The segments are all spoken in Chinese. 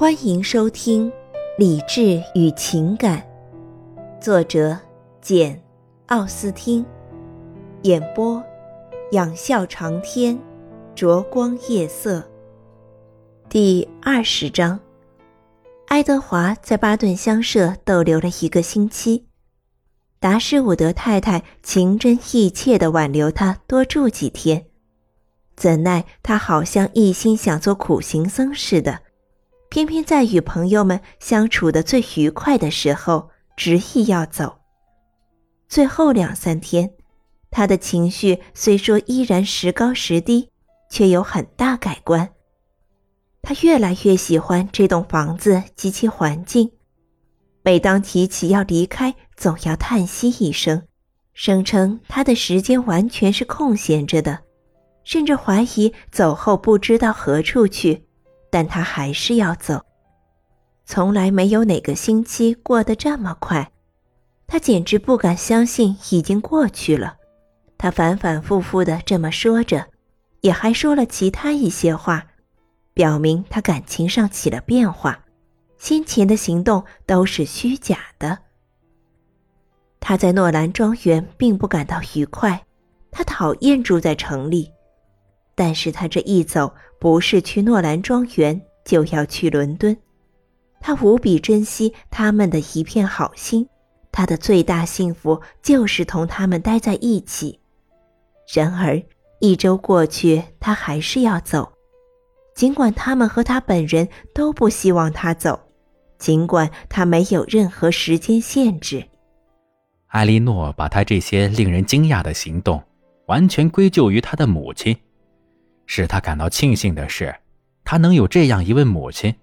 欢迎收听《理智与情感》，作者简·奥斯汀，演播仰笑长天，灼光夜色。第二十章，爱德华在巴顿乡舍逗留了一个星期，达什伍德太太情真意切地挽留他多住几天，怎奈他好像一心想做苦行僧似的。偏偏在与朋友们相处的最愉快的时候，执意要走。最后两三天，他的情绪虽说依然时高时低，却有很大改观。他越来越喜欢这栋房子及其环境。每当提起要离开，总要叹息一声，声称他的时间完全是空闲着的，甚至怀疑走后不知道何处去。但他还是要走，从来没有哪个星期过得这么快，他简直不敢相信已经过去了。他反反复复的这么说着，也还说了其他一些话，表明他感情上起了变化，先前的行动都是虚假的。他在诺兰庄园并不感到愉快，他讨厌住在城里。但是他这一走，不是去诺兰庄园，就要去伦敦。他无比珍惜他们的一片好心，他的最大幸福就是同他们待在一起。然而一周过去，他还是要走，尽管他们和他本人都不希望他走，尽管他没有任何时间限制。艾莉诺把他这些令人惊讶的行动，完全归咎于他的母亲。使他感到庆幸的是，他能有这样一位母亲。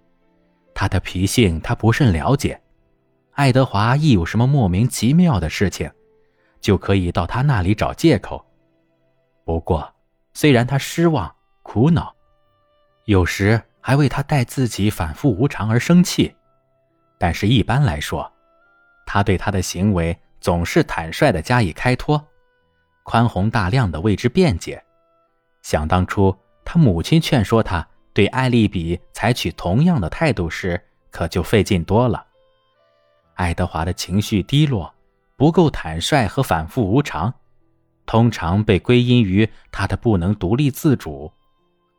他的脾性他不甚了解。爱德华一有什么莫名其妙的事情，就可以到他那里找借口。不过，虽然他失望、苦恼，有时还为他待自己反复无常而生气，但是一般来说，他对他的行为总是坦率地加以开脱，宽宏大量地为之辩解。想当初，他母亲劝说他对艾丽比采取同样的态度时，可就费劲多了。爱德华的情绪低落，不够坦率和反复无常，通常被归因于他的不能独立自主，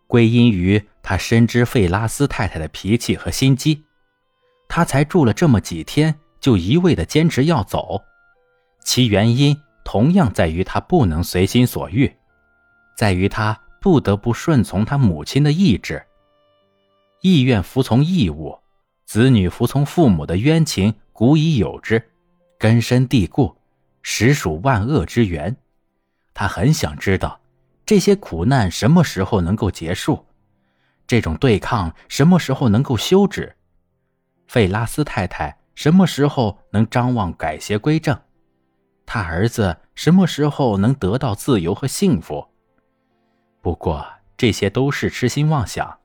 归因于他深知费拉斯太太的脾气和心机，他才住了这么几天，就一味的坚持要走，其原因同样在于他不能随心所欲。在于他不得不顺从他母亲的意志，意愿服从义务，子女服从父母的冤情古已有之，根深蒂固，实属万恶之源。他很想知道，这些苦难什么时候能够结束，这种对抗什么时候能够休止，费拉斯太太什么时候能张望改邪归正，他儿子什么时候能得到自由和幸福。不过这些都是痴心妄想。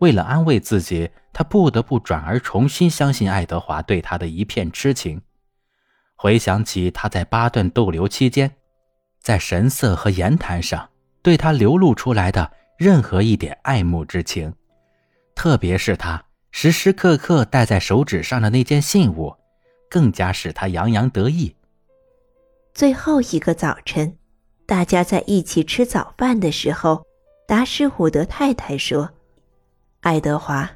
为了安慰自己，他不得不转而重新相信爱德华对他的一片痴情。回想起他在巴顿逗留期间，在神色和言谈上对他流露出来的任何一点爱慕之情，特别是他时时刻刻戴在手指上的那件信物，更加使他洋洋得意。最后一个早晨。大家在一起吃早饭的时候，达什伍德太太说：“爱德华，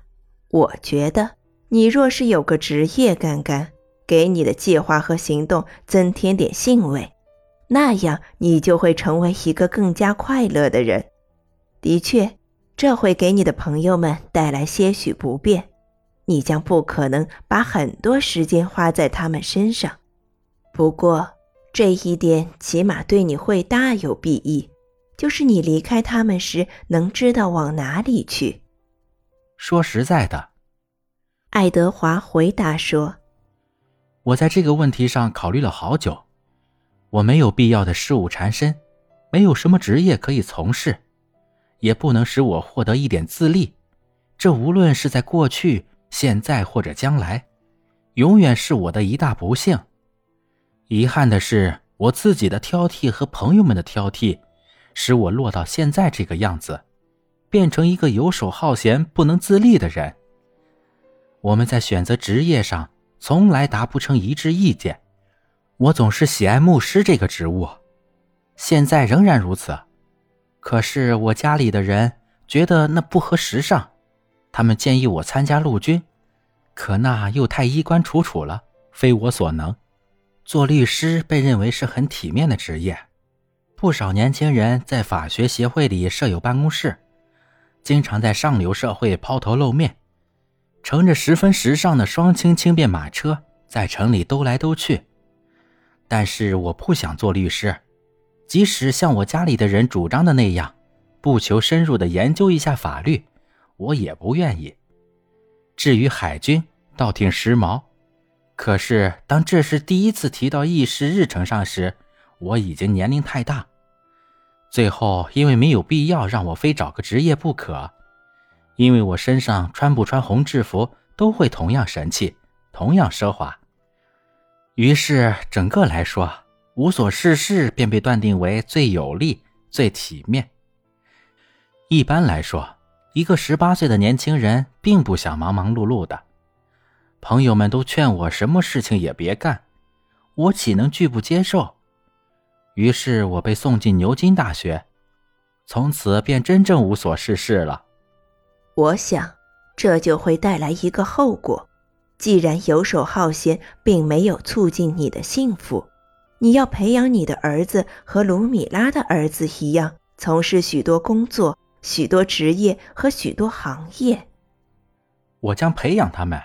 我觉得你若是有个职业干干，给你的计划和行动增添点兴味，那样你就会成为一个更加快乐的人。的确，这会给你的朋友们带来些许不便，你将不可能把很多时间花在他们身上。不过。”这一点起码对你会大有裨益，就是你离开他们时能知道往哪里去。说实在的，爱德华回答说：“我在这个问题上考虑了好久，我没有必要的事物缠身，没有什么职业可以从事，也不能使我获得一点自立。这无论是在过去、现在或者将来，永远是我的一大不幸。”遗憾的是，我自己的挑剔和朋友们的挑剔，使我落到现在这个样子，变成一个游手好闲、不能自立的人。我们在选择职业上从来达不成一致意见。我总是喜爱牧师这个职务，现在仍然如此。可是我家里的人觉得那不合时尚，他们建议我参加陆军，可那又太衣冠楚楚了，非我所能。做律师被认为是很体面的职业，不少年轻人在法学协会里设有办公室，经常在上流社会抛头露面，乘着十分时尚的双轻轻便马车在城里兜来兜去。但是我不想做律师，即使像我家里的人主张的那样，不求深入的研究一下法律，我也不愿意。至于海军，倒挺时髦。可是，当这事第一次提到议事日程上时，我已经年龄太大。最后，因为没有必要让我非找个职业不可，因为我身上穿不穿红制服都会同样神气，同样奢华。于是，整个来说，无所事事便被断定为最有利、最体面。一般来说，一个十八岁的年轻人并不想忙忙碌碌的。朋友们都劝我什么事情也别干，我岂能拒不接受？于是我被送进牛津大学，从此便真正无所事事了。我想，这就会带来一个后果：既然游手好闲并没有促进你的幸福，你要培养你的儿子和卢米拉的儿子一样，从事许多工作、许多职业和许多行业。我将培养他们。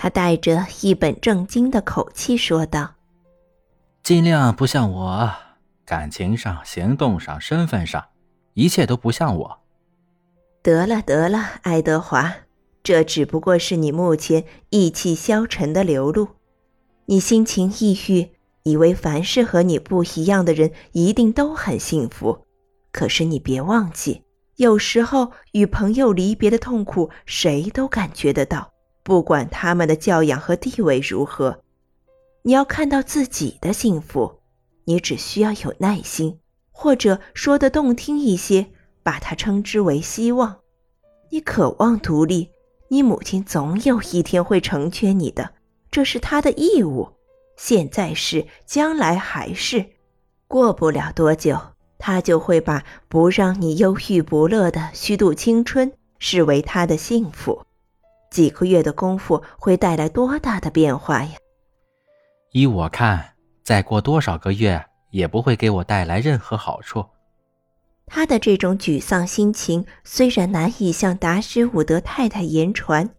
他带着一本正经的口气说道：“尽量不像我，感情上、行动上、身份上，一切都不像我。”得了，得了，爱德华，这只不过是你目前意气消沉的流露。你心情抑郁，以为凡是和你不一样的人一定都很幸福。可是你别忘记，有时候与朋友离别的痛苦，谁都感觉得到。不管他们的教养和地位如何，你要看到自己的幸福，你只需要有耐心，或者说的动听一些，把它称之为希望。你渴望独立，你母亲总有一天会成全你的，这是她的义务。现在是，将来还是，过不了多久，她就会把不让你忧郁不乐的虚度青春视为她的幸福。几个月的功夫会带来多大的变化呀？依我看，再过多少个月也不会给我带来任何好处。他的这种沮丧心情虽然难以向达什伍德太太言传，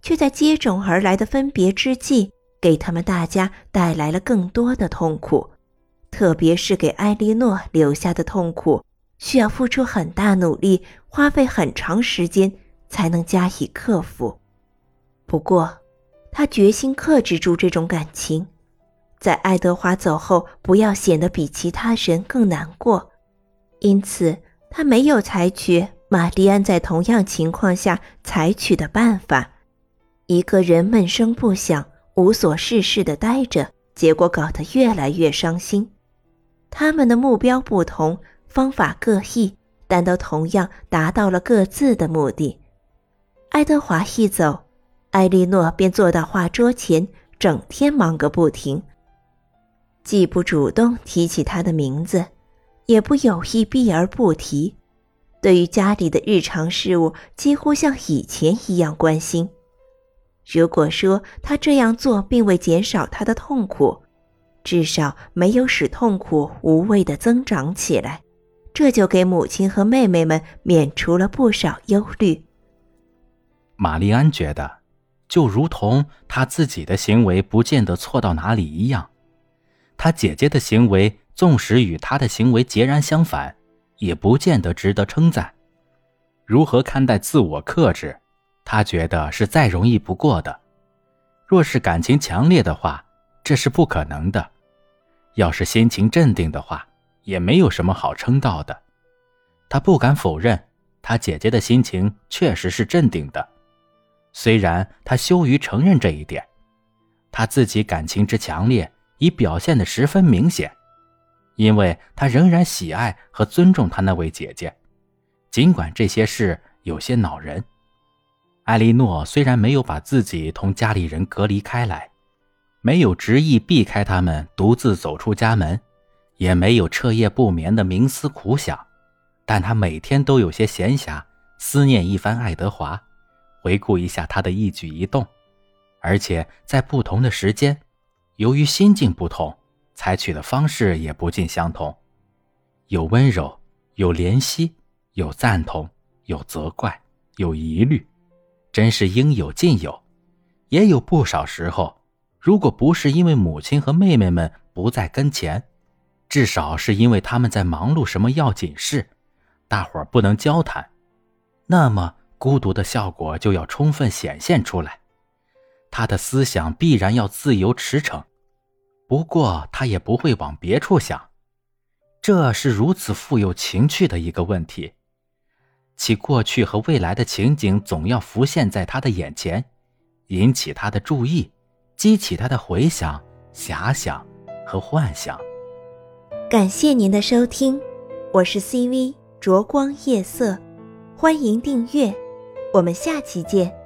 却在接踵而来的分别之际，给他们大家带来了更多的痛苦。特别是给埃莉诺留下的痛苦，需要付出很大努力，花费很长时间才能加以克服。不过，他决心克制住这种感情，在爱德华走后，不要显得比其他人更难过。因此，他没有采取玛丽安在同样情况下采取的办法：一个人闷声不响、无所事事的待着，结果搞得越来越伤心。他们的目标不同，方法各异，但都同样达到了各自的目的。爱德华一走。艾莉诺便坐到画桌前，整天忙个不停。既不主动提起他的名字，也不有意避而不提。对于家里的日常事务，几乎像以前一样关心。如果说他这样做并未减少他的痛苦，至少没有使痛苦无谓的增长起来，这就给母亲和妹妹们免除了不少忧虑。玛丽安觉得。就如同他自己的行为不见得错到哪里一样，他姐姐的行为纵使与他的行为截然相反，也不见得值得称赞。如何看待自我克制，他觉得是再容易不过的。若是感情强烈的话，这是不可能的；要是心情镇定的话，也没有什么好称道的。他不敢否认，他姐姐的心情确实是镇定的。虽然他羞于承认这一点，他自己感情之强烈已表现得十分明显，因为他仍然喜爱和尊重他那位姐姐，尽管这些事有些恼人。艾莉诺虽然没有把自己同家里人隔离开来，没有执意避开他们，独自走出家门，也没有彻夜不眠的冥思苦想，但她每天都有些闲暇，思念一番爱德华，回顾一下他的一举一动，而且在不同的时间，由于心境不同，采取的方式也不尽相同，有温柔，有怜惜，有赞同，有责怪，有疑虑。真是应有尽有，也有不少时候，如果不是因为母亲和妹妹们不在跟前，至少是因为他们在忙碌什么要紧事，大伙儿不能交谈，那么孤独的效果就要充分显现出来。他的思想必然要自由驰骋，不过他也不会往别处想，这是如此富有情趣的一个问题。其过去和未来的情景总要浮现在他的眼前，引起他的注意，激起他的回想、遐想和幻想。感谢您的收听，我是 CV 灼光夜色，欢迎订阅，我们下期见。